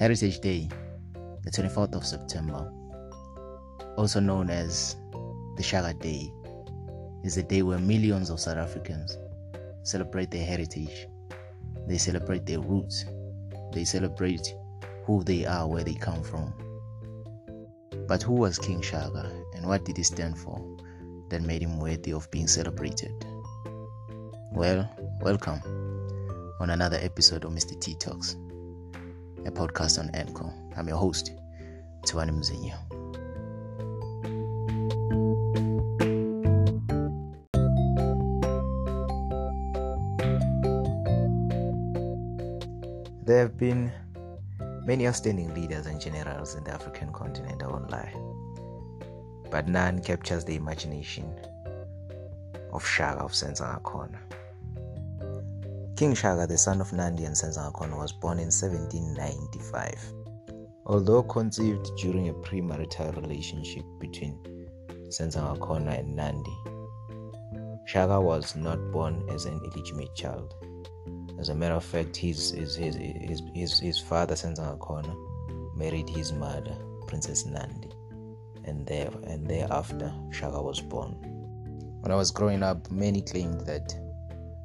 Heritage Day, the 24th of September, also known as the Shaka Day, is a day where millions of South Africans celebrate their heritage. They celebrate their roots. They celebrate who they are, where they come from. But who was King Shaka and what did he stand for that made him worthy of being celebrated? Well, welcome on another episode of Mr. T Talks, a podcast on Anchor. I'm your host, Tuani Mzinyo. There have been many outstanding leaders and generals in the African continent, I won't lie. But none captures the imagination of Shaka of Senzangakona. King Shaka, the son of Nandi and Senzangakona, was born in 1795. Although conceived during a premarital relationship between Senzangakona and Nandi, Shaka was not born as an illegitimate child. As a matter of fact, his his his his, his, his father Senzangakona married his mother, Princess Nandi, and there and thereafter Shaka was born. When I was growing up, many claimed that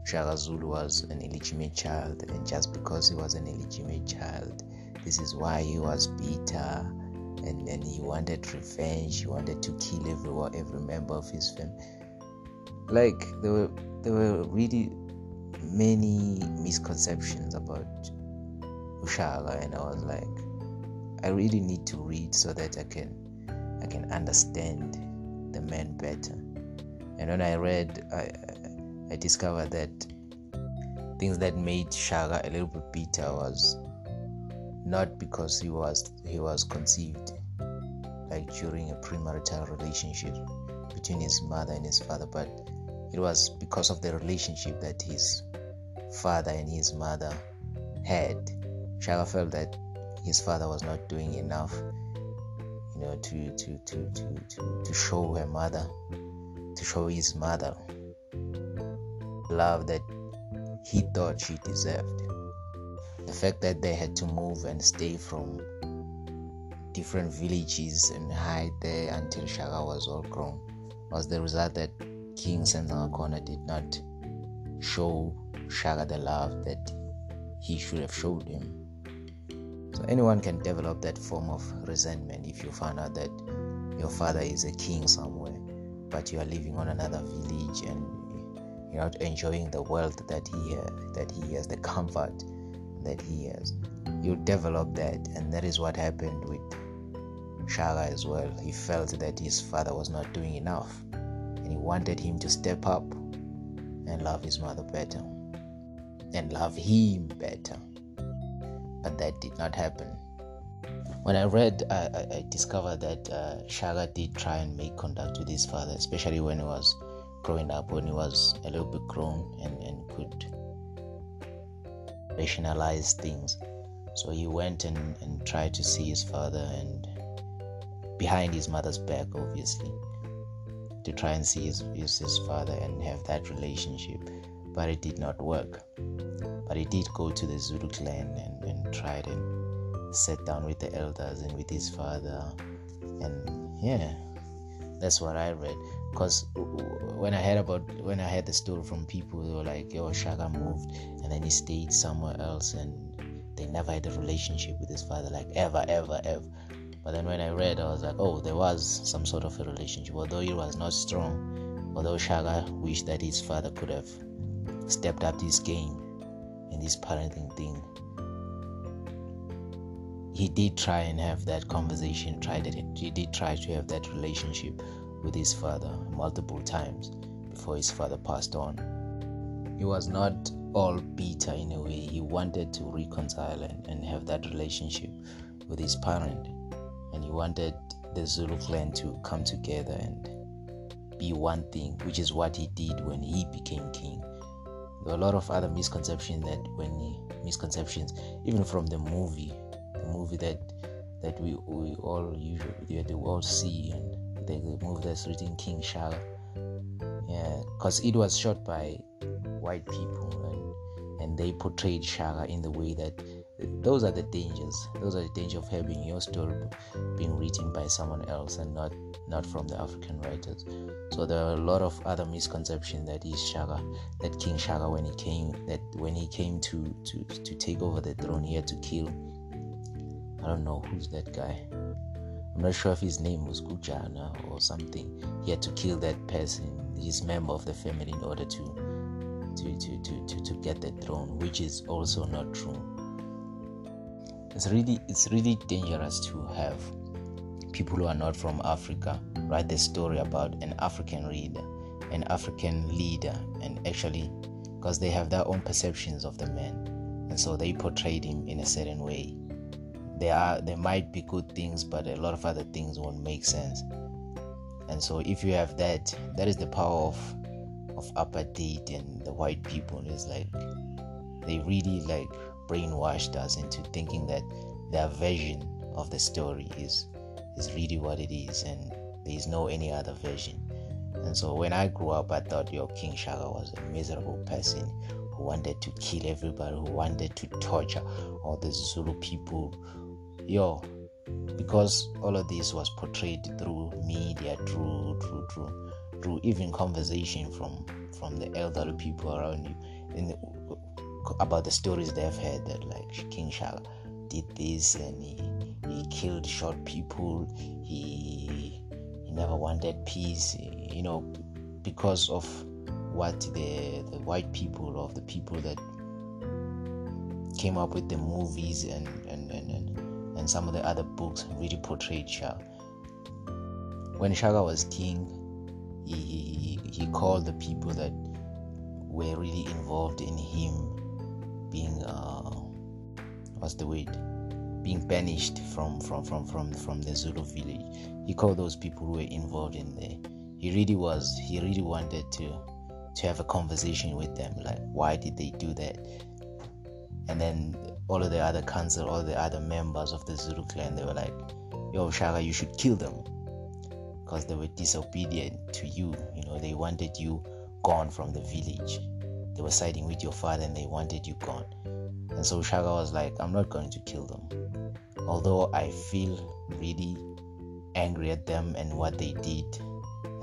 Shaka Zulu was an illegitimate child, and just because he was an illegitimate child, this is why he was bitter, and, and he wanted revenge. He wanted to kill everyone, every member of his family. Like there were there were really many misconceptions about Ushaka, and I was like, I really need to read so that I can I can understand the man better. And when I read, I I discovered that things that made Shaka a little bit bitter was not because he was he was conceived like during a premarital relationship between his mother and his father, but it was because of the relationship that his father and his mother had. Shaka felt that his father was not doing enough, you know, to to to to to, to show her mother, to show his mother love that he thought she deserved. The fact that they had to move and stay from different villages and hide there until Shaka was all grown was the result that King Senzangakona did not show Shaka the love that he should have showed him. So anyone can develop that form of resentment if you find out that your father is a king somewhere, but you are living on another village and you're not enjoying the wealth that he uh, that he has, the comfort that he has. You develop that, and that is what happened with Shaka as well. He felt that his father was not doing enough, and he wanted him to step up and love his mother better and love him better. But that did not happen. When I read, I, I discovered that uh, Shaka did try and make contact with his father, especially when he was growing up, when he was a little bit grown and, and could rationalize things. So he went and, and tried to see his father and behind his mother's back, obviously, to try and see his, his, his father and have that relationship. But it did not work. But he did go to the Zulu clan and, and tried and sat down with the elders and with his father. And yeah, that's what I read. Because when I heard about when I heard the story from people, they were like, "Yo, Shaka moved, and then he stayed somewhere else, and they never had a relationship with his father, like ever, ever, ever." But then when I read, I was like, "Oh, there was some sort of a relationship, although it was not strong. Although Shaka wished that his father could have stepped up his game in this parenting thing." He did try and have that conversation. Tried it. He did try to have that relationship with his father multiple times before his father passed on. He was not all bitter in a way. He wanted to reconcile and, and have that relationship with his parent. And he wanted the Zulu clan to come together and be one thing, which is what he did when he became king. There were a lot of other misconceptions that when he, misconceptions, even from the movie, the movie that that we, we all usually the all see and the, the movie that's written King Shaka. Yeah, because it was shot by white people and and they portrayed Shaka in the way that those are the dangers. Those are the dangers of having your story being written by someone else and not not from the african writers. So there are a lot of other misconceptions that is shaka that king shaka when he came that when he came to to to take over the throne here to kill i don't know who's that guy i'm not sure if his name was gujana or something he had to kill that person his member of the family in order to to, to, to, to, to get the throne, which is also not true. It's really it's really dangerous to have people who are not from Africa write the story about an African reader, an African leader, and actually because they have their own perceptions of the man, and so they portrayed him in a certain way. There are there might be good things, but a lot of other things won't make sense. And so if you have that, that is the power of of apartheid and the white people is like they really like brainwashed us into thinking that their version of the story is is really what it is and there is no any other version and so when i grew up i thought your king shaka was a miserable person who wanted to kill everybody who wanted to torture all the zulu people yo because all of this was portrayed through media through through through through even conversation from from the elderly people around you. And uh, about the stories they've heard that like King Shaka did this and he he killed short people. He he never wanted peace you know because of what the the white people of the people that came up with the movies and and, some of the other books really portrayed Shaka when Shaka was king he, he, he called the people that were really involved in him being uh, what's the word being banished from from from from from the Zulu village. He called those people who were involved in there. He really was. He really wanted to to have a conversation with them. Like, why did they do that? And then all of the other council, all the other members of the Zulu clan, they were like, "Yo, Shaka, you should kill them." because they were disobedient to you. You know, they wanted you gone from the village. They were siding with your father and they wanted you gone. And so Shaka was like, I'm not going to kill them. Although I feel really angry at them and what they did,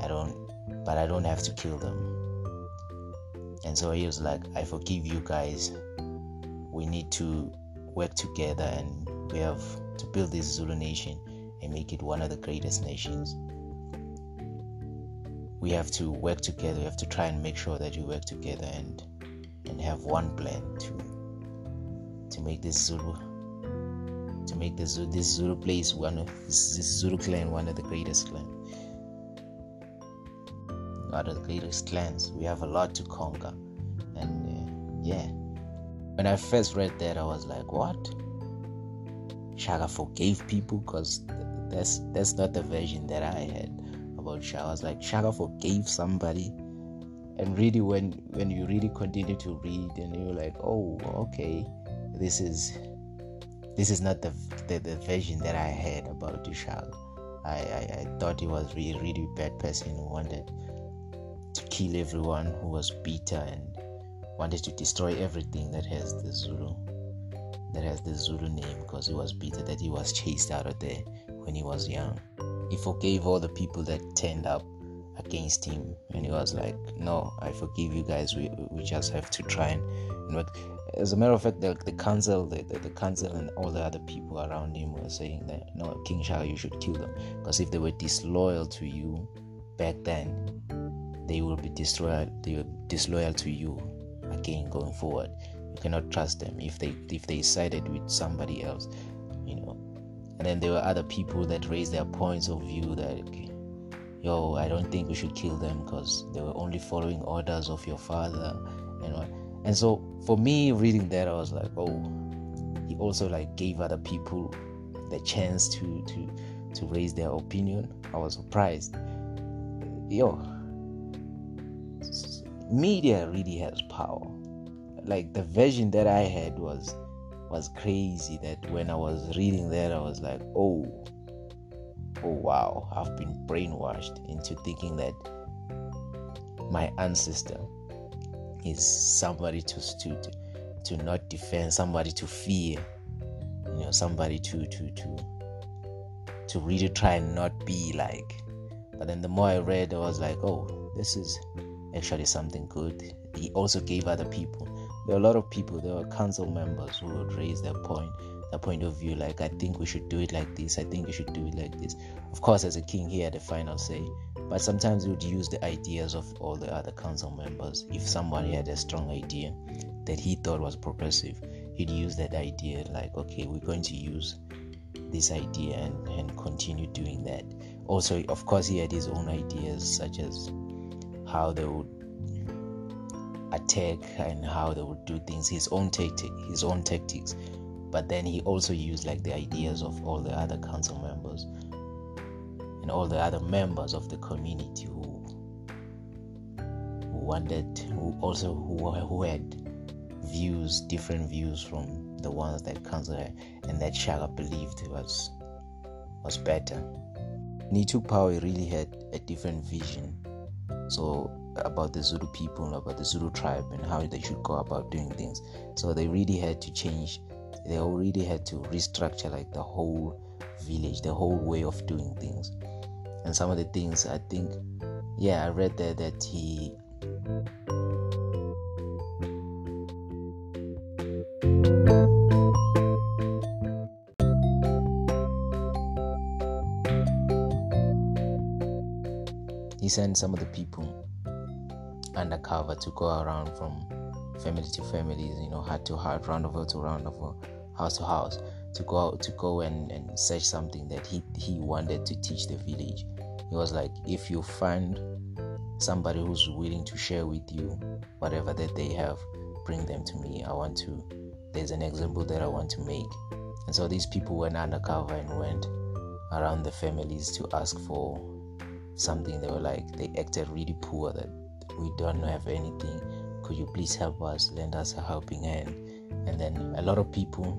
I don't, but I don't have to kill them. And so he was like, I forgive you guys. We need to work together and we have to build this Zulu nation and make it one of the greatest nations we have to work together. We have to try and make sure that we work together and and have one plan to to make this Zulu to make this this Zulu place one of this, this Zulu clan one of the greatest clan. One of the greatest clans. We have a lot to conquer, and uh, yeah. When I first read that, I was like, "What?" Shaka forgave people because that's that's not the version that I had about Shaka. I was like, Shaka forgave somebody. And really, when when you really continue to read, and you're like, oh, okay, this is this is not the the, the version that I had about Shaka. I, I, I thought he was really really bad person who wanted to kill everyone who was bitter and wanted to destroy everything that has the Zulu that has the Zulu name because he was bitter that he was chased out of there when he was young. He forgave all the people that turned up against him and he was like no i forgive you guys. We, we just have to try and you know as a matter of fact the, the council the, the, the council and all the other people around him were saying that no king shaka you should kill them because if they were disloyal to you back then they will be disloyal they will disloyal to you again going forward. You cannot trust them if they if they sided with somebody else you know. and then there were other people that raised their points of view that yo i don't think we should kill them because they were only following orders of your father and what. And so for me reading that i was like oh he also like gave other people the chance to to to raise their opinion. I was surprised. Yo media really has power like the version that i had was was crazy that when I was reading that, I was like, oh, oh wow, I've been brainwashed into thinking that my ancestor is somebody to, to, to not defend, somebody to fear, you know, somebody to to to to really try and not be like. But then the more I read, I was like, oh, this is actually something good. He also gave other people. There were a lot of people. There were council members who would raise their point, their point of view. Like, I think we should do it like this. I think we should do it like this. Of course, as a king, he had the final say. But sometimes he would use the ideas of all the other council members. If somebody had a strong idea that he thought was progressive, he'd use that idea. Like, okay, we're going to use this idea and, and continue doing that. Also, of course, he had his own ideas, such as how they would attack and how they would do things, his own tactic, his own tactics. But then he also used like the ideas of all the other council members and all the other members of the community who who wanted, who also who, who had views, different views from the ones that council had, and that Shaka believed was was better. Power, he really had a different vision. So about the Zulu people, about the Zulu tribe, and how they should go about doing things. So they really had to change. They already had to restructure like the whole village, the whole way of doing things. And some of the things I think, yeah, I read there that he. Sent some of the people undercover to go around from family to families, you know, heart to heart, roundabout to roundabout, house to house, to go out, to go and, and search something that he he wanted to teach the village. He was like, if you find somebody who's willing to share with you whatever that they have, bring them to me. I want to. There's an example that I want to make. And so these people went undercover and went around the families to ask for something. They were like, they acted really poor that we don't have anything. Could you please help us? Lend us a helping hand. And then a lot of people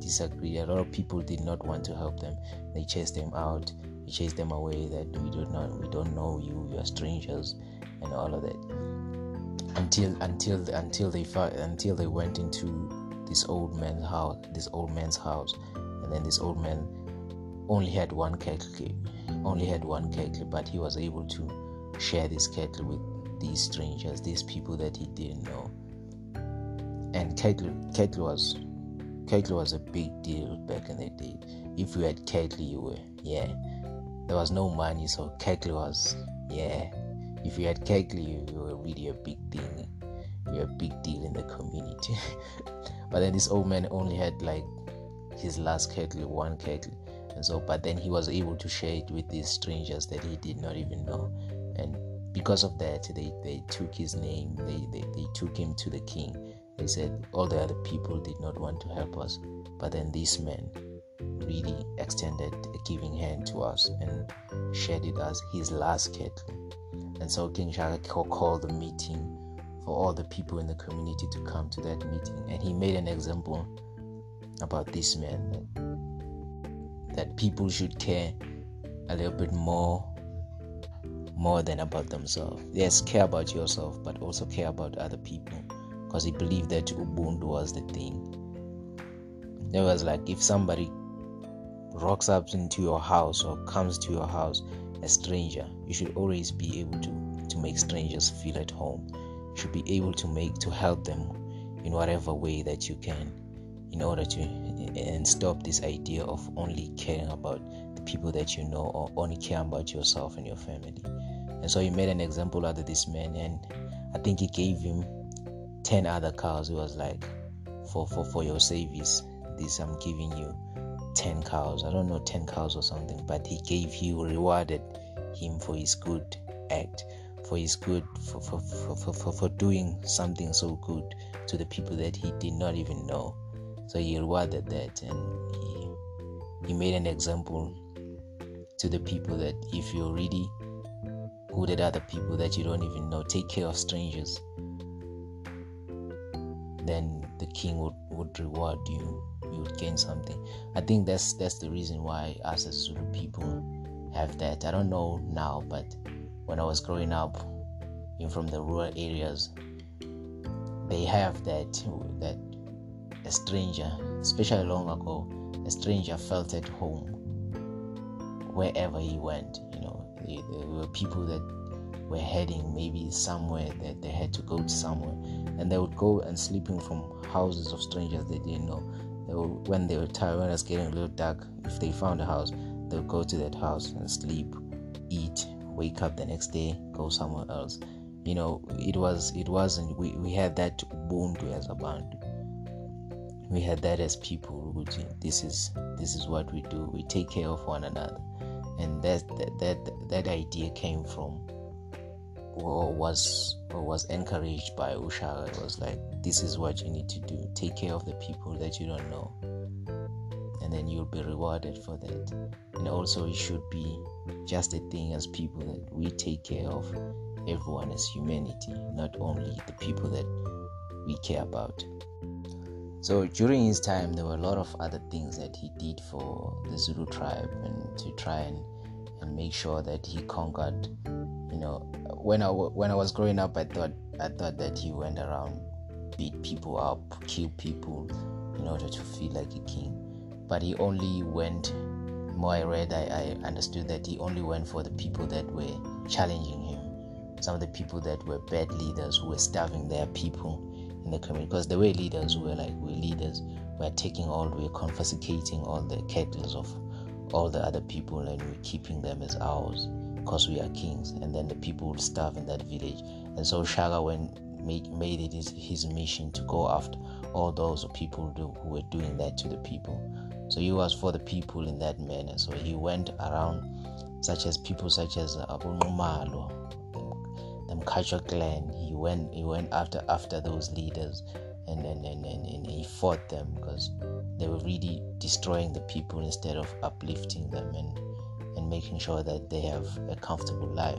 disagreed A lot of people did not want to help them. They chased them out. They chased them away. That we do not, we don't know you. You are strangers, and all of that. Until until until they until they went into this old man's house. This old man's house, and then this old man only had one kettle. Only had one kettle, but he was able to share this kettle with these strangers, these people that he didn't know. And kettle, kettle was kettle was a big deal back in the day. If you had kettle, you were yeah. There was no money, so kettle was yeah. If you had kettle, you, you were really a big thing. You're a big deal in the community. but then this old man only had like his last kettle, one kettle. And so, but then he was able to share it with these strangers that he did not even know. And because of that, they, they took his name, they, they, they took him to the king. They said all the other people did not want to help us, but then this man really extended a giving hand to us and shared it as his last kettle. And so King Shaka called the meeting for all the people in the community to come to that meeting. And he made an example about this man that, people should care a little bit more more than about themselves. Yes, care about yourself, but also care about other people. Because he believed that Ubuntu was the thing. It was like if somebody rocks up into your house or comes to your house, a stranger, you should always be able to, to make strangers feel at home. You should be able to make to help them in whatever way that you can in order to and stop this idea of only caring about the people that you know or only caring about yourself and your family. And so he made an example out of this man, and I think he gave him 10 other cows. He was like, for, for, for your service, this I'm giving you 10 cows. I don't know, 10 cows or something, but he gave you, rewarded him for his good act, for his good, for, for, for, for, for doing something so good to the people that he did not even know. So he rewarded that and he, he made an example to the people that if you're really good at other people that you don't even know, take care of strangers, then the king would, would reward you. You would gain something. I think that's that's the reason why us as Zulu people have that. I don't know now, but when I was growing up in from the rural areas, they have that that a stranger, especially long ago, a stranger felt at home wherever he went. You know, there were people that were heading maybe somewhere that they had to go to somewhere, and they would go and sleeping from houses of strangers they didn't know. They would, when they were tired, when it was getting a little dark, if they found a house, they would go to that house and sleep, eat, wake up the next day, go somewhere else. You know, it was it wasn't we, we had that bond as a band. We had that as people. This is this is what we do. We take care of one another, and that that that, that idea came from or was or was encouraged by Ushaka. It was like this is what you need to do. Take care of the people that you don't know. And then you'll be rewarded for that. And also it should be just a thing as people that we take care of everyone as humanity, not only the people that we care about. So during his time, there were a lot of other things that he did for the Zulu tribe and to try and, and make sure that he conquered. You know, when I when I was growing up, I thought I thought that he went around beat people up, kill people in order to feel like a king. But he only went. More I read, I, I understood that he only went for the people that were challenging him. Some of the people that were bad leaders who were starving their people in the community because the way leaders were like we're leaders were taking all we're confiscating all the cattle of all the other people and we're keeping them as ours because we are kings. And then the people would starve in that village. And so Shaka went made, made it his, his mission to go after all those people do, who were doing that to the people. So he was for the people in that manner. So he went around such as people such as Abu The clan. He went he went after after those leaders and and, and, and, and he fought them because they were really destroying the people instead of uplifting them and and making sure that they have a comfortable life.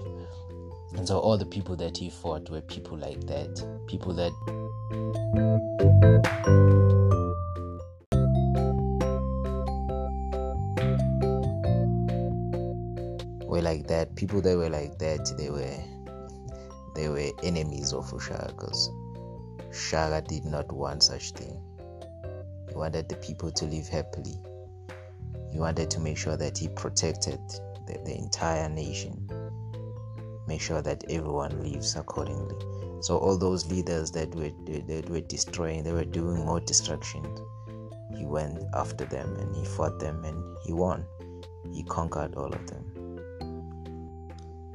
And so all the people that he fought were people like that. People that were like that. People that were like that, they were they were enemies of Ushaka because Shaka did not want such thing. He wanted the people to live happily. He wanted to make sure that he protected the, the entire nation, make sure that everyone lives accordingly. So all those leaders that were that were destroying, they were doing more destruction. He went after them and he fought them and he won. He conquered all of them.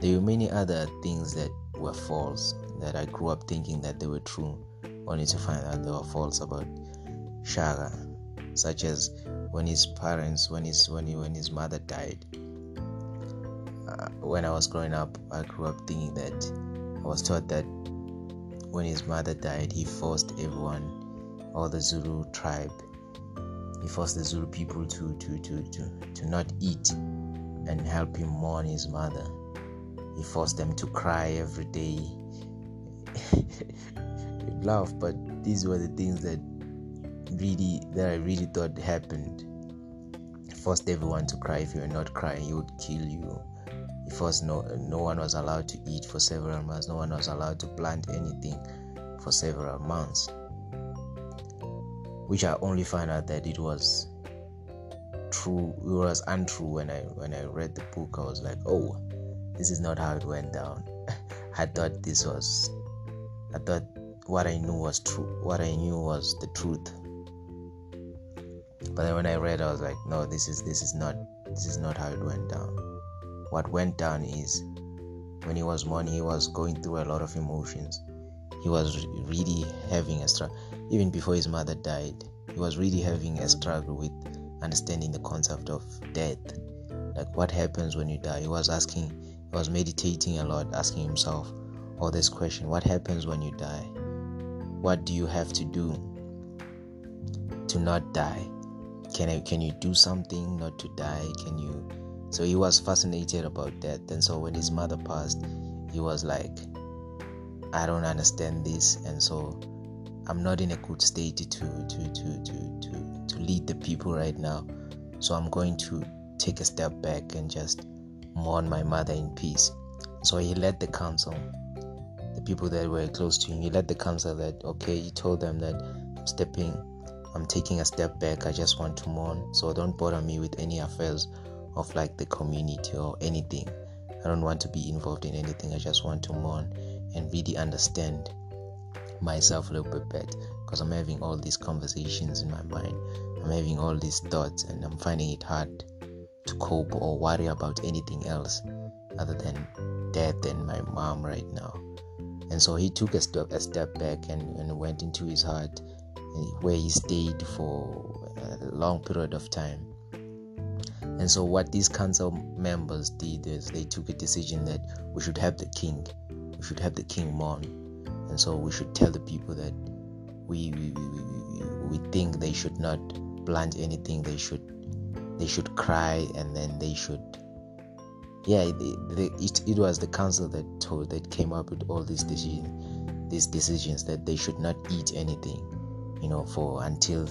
There were many other things that were false that I grew up thinking that they were true, only to find out they were false about Shaka, such as when his parents, when his when he, when his mother died. Uh, when I was growing up, I grew up thinking that I was taught that when his mother died, he forced everyone, all the Zulu tribe, he forced the Zulu people to to to to, to not eat and help him mourn his mother he forced them to cry every day. laugh, but these were the things that really that I really thought happened. He forced everyone to cry. If you were not crying, he would kill you. He forced no no one was allowed to eat for several months. No one was allowed to plant anything for several months. Which I only found out that it was true. It was untrue when I when I read the book. I was like, oh, this is not how it went down. I thought this was, I thought what I knew was true. What I knew was the truth. But then when I read, I was like, no, this is this is not this is not how it went down. What went down is when he was born, he was going through a lot of emotions. He was really having a struggle. Even before his mother died, he was really having a struggle with understanding the concept of death. Like what happens when you die. He was asking was meditating a lot, asking himself all this question what happens when you die? What do you have to do to not die? Can, I, can you do something not to die? Can you? So he was fascinated about death. And so when his mother passed, he was like, I don't understand this. And so I'm not in a good state to, to, to, to, to, to lead the people right now. So I'm going to take a step back and just mourn my mother in peace. So he led the council, the people that were close to him, he led the council that, okay, he told them that I'm stepping, I'm taking a step back. I just want to mourn. So don't bother me with any affairs of like the community or anything. I don't want to be involved in anything. I just want to mourn and really understand myself a little bit better because I'm having all these conversations in my mind. I'm having all these thoughts and I'm finding it hard to cope or worry about anything else other than death and my mom right now. And so he took a step a step back and, and went into his heart where he stayed for a long period of time. And so what these council members did is they took a decision that we should have the king. We should have the king mourn. And so we should tell the people that we we, we, we think they should not plant anything. They should they should cry and then they should yeah it, it was the council that told that came up with all these decisions these decisions that they should not eat anything you know for until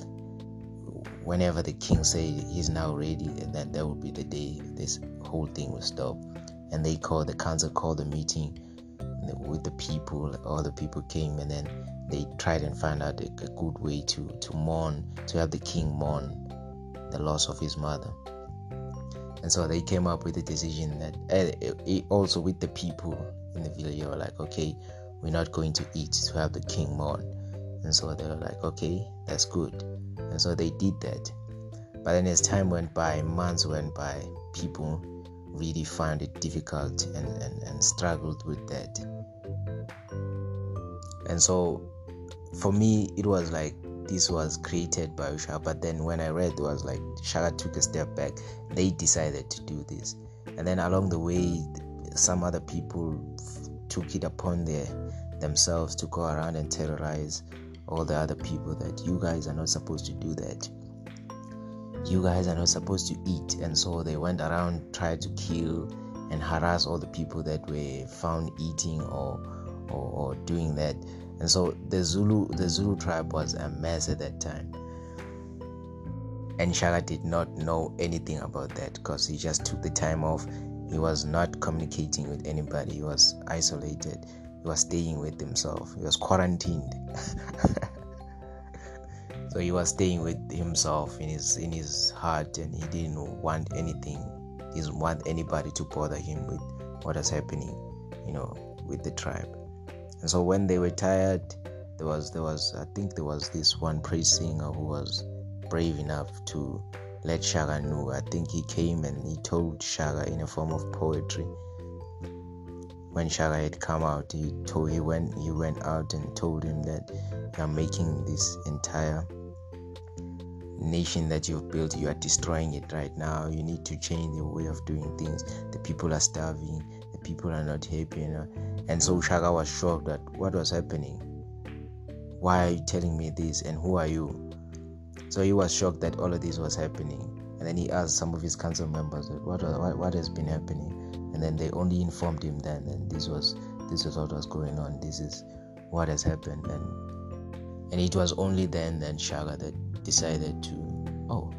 whenever the king say he's now ready and then that will be the day this whole thing will stop. And they called the council called the meeting with the people all the people came and then they tried and found out a, a good way to to mourn to have the king mourn the loss of his mother. And so they came up with a decision that uh, also with the people in the village were like okay we're not going to eat to have the king mourn. And so they were like okay that's good. And so they did that. But then as time went by months went by people really found it difficult and, and, and struggled with that. And so for me it was like this was created by Usha, but then when I read it was like Shaka took a step back. They decided to do this, and then along the way, some other people took it upon their themselves to go around and terrorize all the other people that you guys are not supposed to do that. You guys are not supposed to eat, and so they went around tried to kill and harass all the people that were found eating or or, or doing that and so the Zulu the Zulu tribe was a mess at that time. And Shaka did not know anything about that because he just took the time off. He was not communicating with anybody. He was isolated. He was staying with himself. He was quarantined. so he was staying with himself in his in his heart and he didn't want anything. He didn't want anybody to bother him with what was happening, you know, with the tribe. And so when they were tired, there was there was I think there was this one praise singer who was brave enough to let Shaka know. I think he came and he told Shaka in a form of poetry. When Shaka had come out, he told he went he went out and told him that you are making this entire nation that you've built, you are destroying it right now. You need to change the way of doing things. The people are starving, people are not happy, you know. And so Shaka was shocked that what was happening. Why are you telling me this? And who are you? So he was shocked that all of this was happening. And then he asked some of his council members what, what, what has been happening. And then they only informed him then, and this was this was what was going on. This is what has happened. And and it was only then that Shaka that decided to, oh,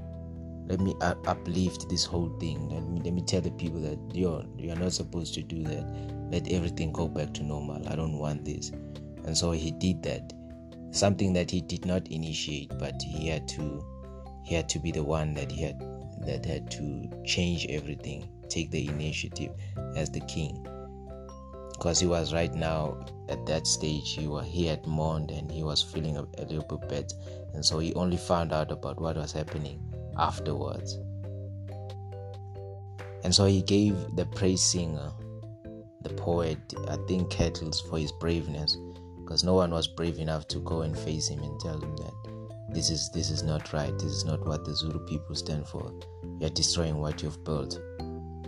let me uplift this whole thing. Let me, let me tell the people that you're you're not supposed to do that. Let everything go back to normal. I don't want this. And so he did that. Something that he did not initiate, but he had to he had to be the one that he had that had to change everything, take the initiative as the king. Because he was right now at that stage, he was he had mourned and he was feeling a, a little bit better, and so he only found out about what was happening afterwards. And so he gave the praise singer, the poet, I think kettles for his braveness, because no one was brave enough to go and face him and tell him that this is this is not right. This is not what the Zulu people stand for. You're destroying what you've built.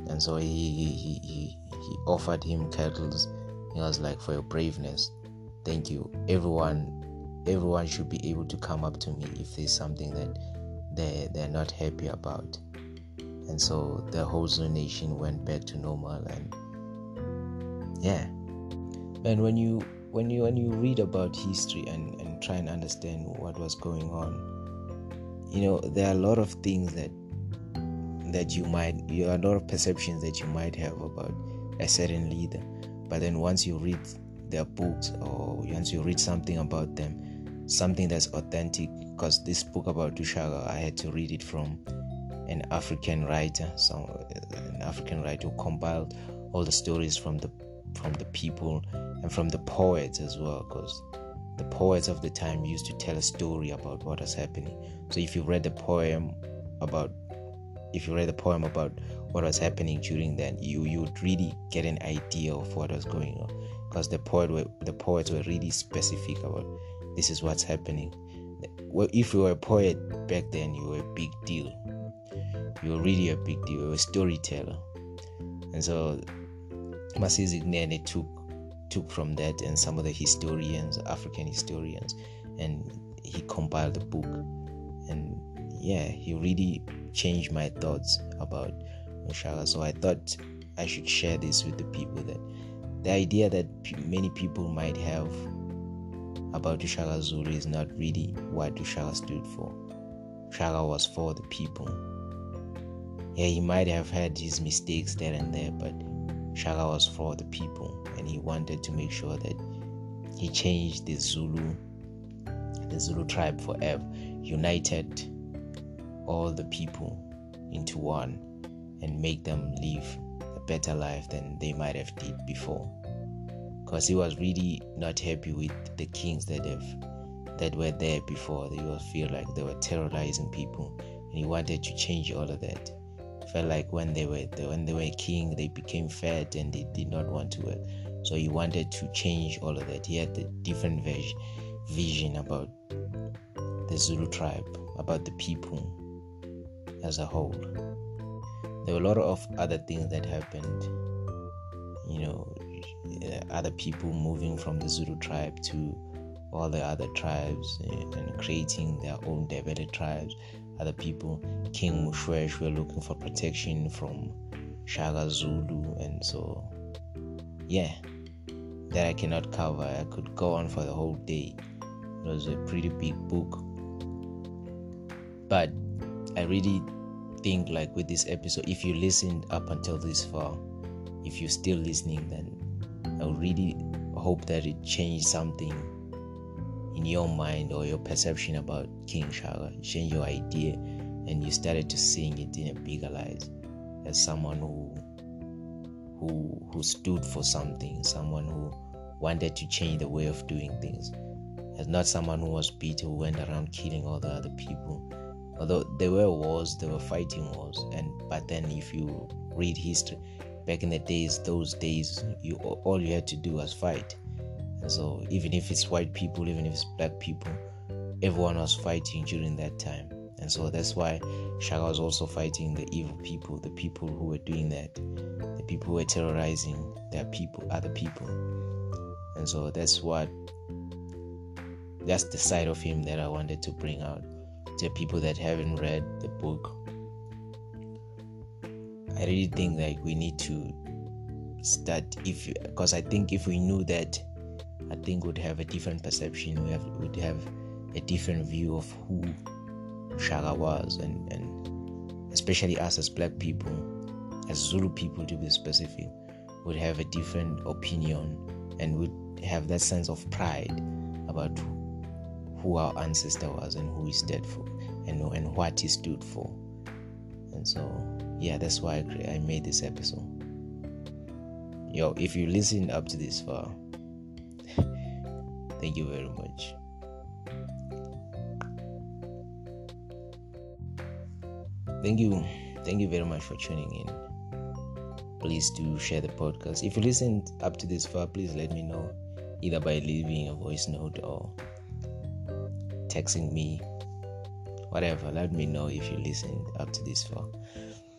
And so he he, he, he, he offered him kettles. He was like, for your braveness, thank you. Everyone everyone should be able to come up to me if there's something that they they're not happy about. And so the whole Zulu nation went back to normal and yeah. And when you when you when you read about history and and try and understand what was going on you know there are a lot of things that that you might you are a lot of perceptions that you might have about a certain leader. But then once you read their books or once you read something about them something that's authentic because this book about Dushaga, I had to read it from an African writer, some an African writer who compiled all the stories from the from the people and from the poets as well, because the poets of the time used to tell a story about what was happening. So if you read the poem about if you read the poem about what was happening during then, you you would really get an idea of what was going on, because the poet were, the poets were really specific about this is what's happening. Well, if you were a poet back then, you were a big deal. You were really a big deal. You were a storyteller, and so Mazisi Kunene took took from that and some of the historians, African historians, and he compiled a book. And yeah, he really changed my thoughts about Mushaga. So I thought I should share this with the people that the idea that many people might have about Dushaga Zulu is not really what Dushaga stood for. Shaga was for the people. Yeah, he might have had his mistakes there and there, but Shaka was for the people and he wanted to make sure that he changed the Zulu the Zulu tribe forever, united all the people into one and make them live a better life than they might have did before. Because he was really not happy with the kings that have that were there before. They will feel like they were terrorizing people and he wanted to change all of that felt like when they were when they were king, they became fat and they did not want to work. So he wanted to change all of that. He had a different vision, vision about the Zulu tribe, about the people as a whole. There were a lot of other things that happened. You know, Uh, other people moving from the Zulu tribe to all the other tribes and creating their own developed tribes other people. King Moshoeshoe were looking for protection from Shaga Zulu, and so yeah, that I cannot cover. I could go on for the whole day. It was a pretty big book, but I really think like with this episode, if you listened up until this far, if you're still listening, then I really hope that it changed something in your mind or your perception about King Shaka, change your idea, and you started to seeing it in a bigger light as someone who who who stood for something, someone who wanted to change the way of doing things, as not someone who was bitter who went around killing all the other people. Although there were wars, there were fighting wars, and but then if you read history, back in the days, those days, you all you had to do was fight And so even if it's white people, even if it's black people, everyone was fighting during that time. And so that's why Shaka was also fighting the evil people, the people who were doing that, the people who were terrorizing their people, other people. And so that's what that's the side of him that I wanted to bring out to people that haven't read the book. I really think like we need to start if because I think if we knew that I think would have a different perception. We have would have a different view of who Shaka was, and and especially us as Black people, as Zulu people to be specific, would have a different opinion and would have that sense of pride about who our ancestor was and who he stood for, and and what he stood for. And so, yeah, that's why I, I made this episode. Yo, if you listen up to this far Thank you very much. Thank you. Thank you very much for tuning in. Please do share the podcast. If you listened up to this far, please let me know either by leaving a voice note or texting me. Whatever, let me know if you listened up to this far.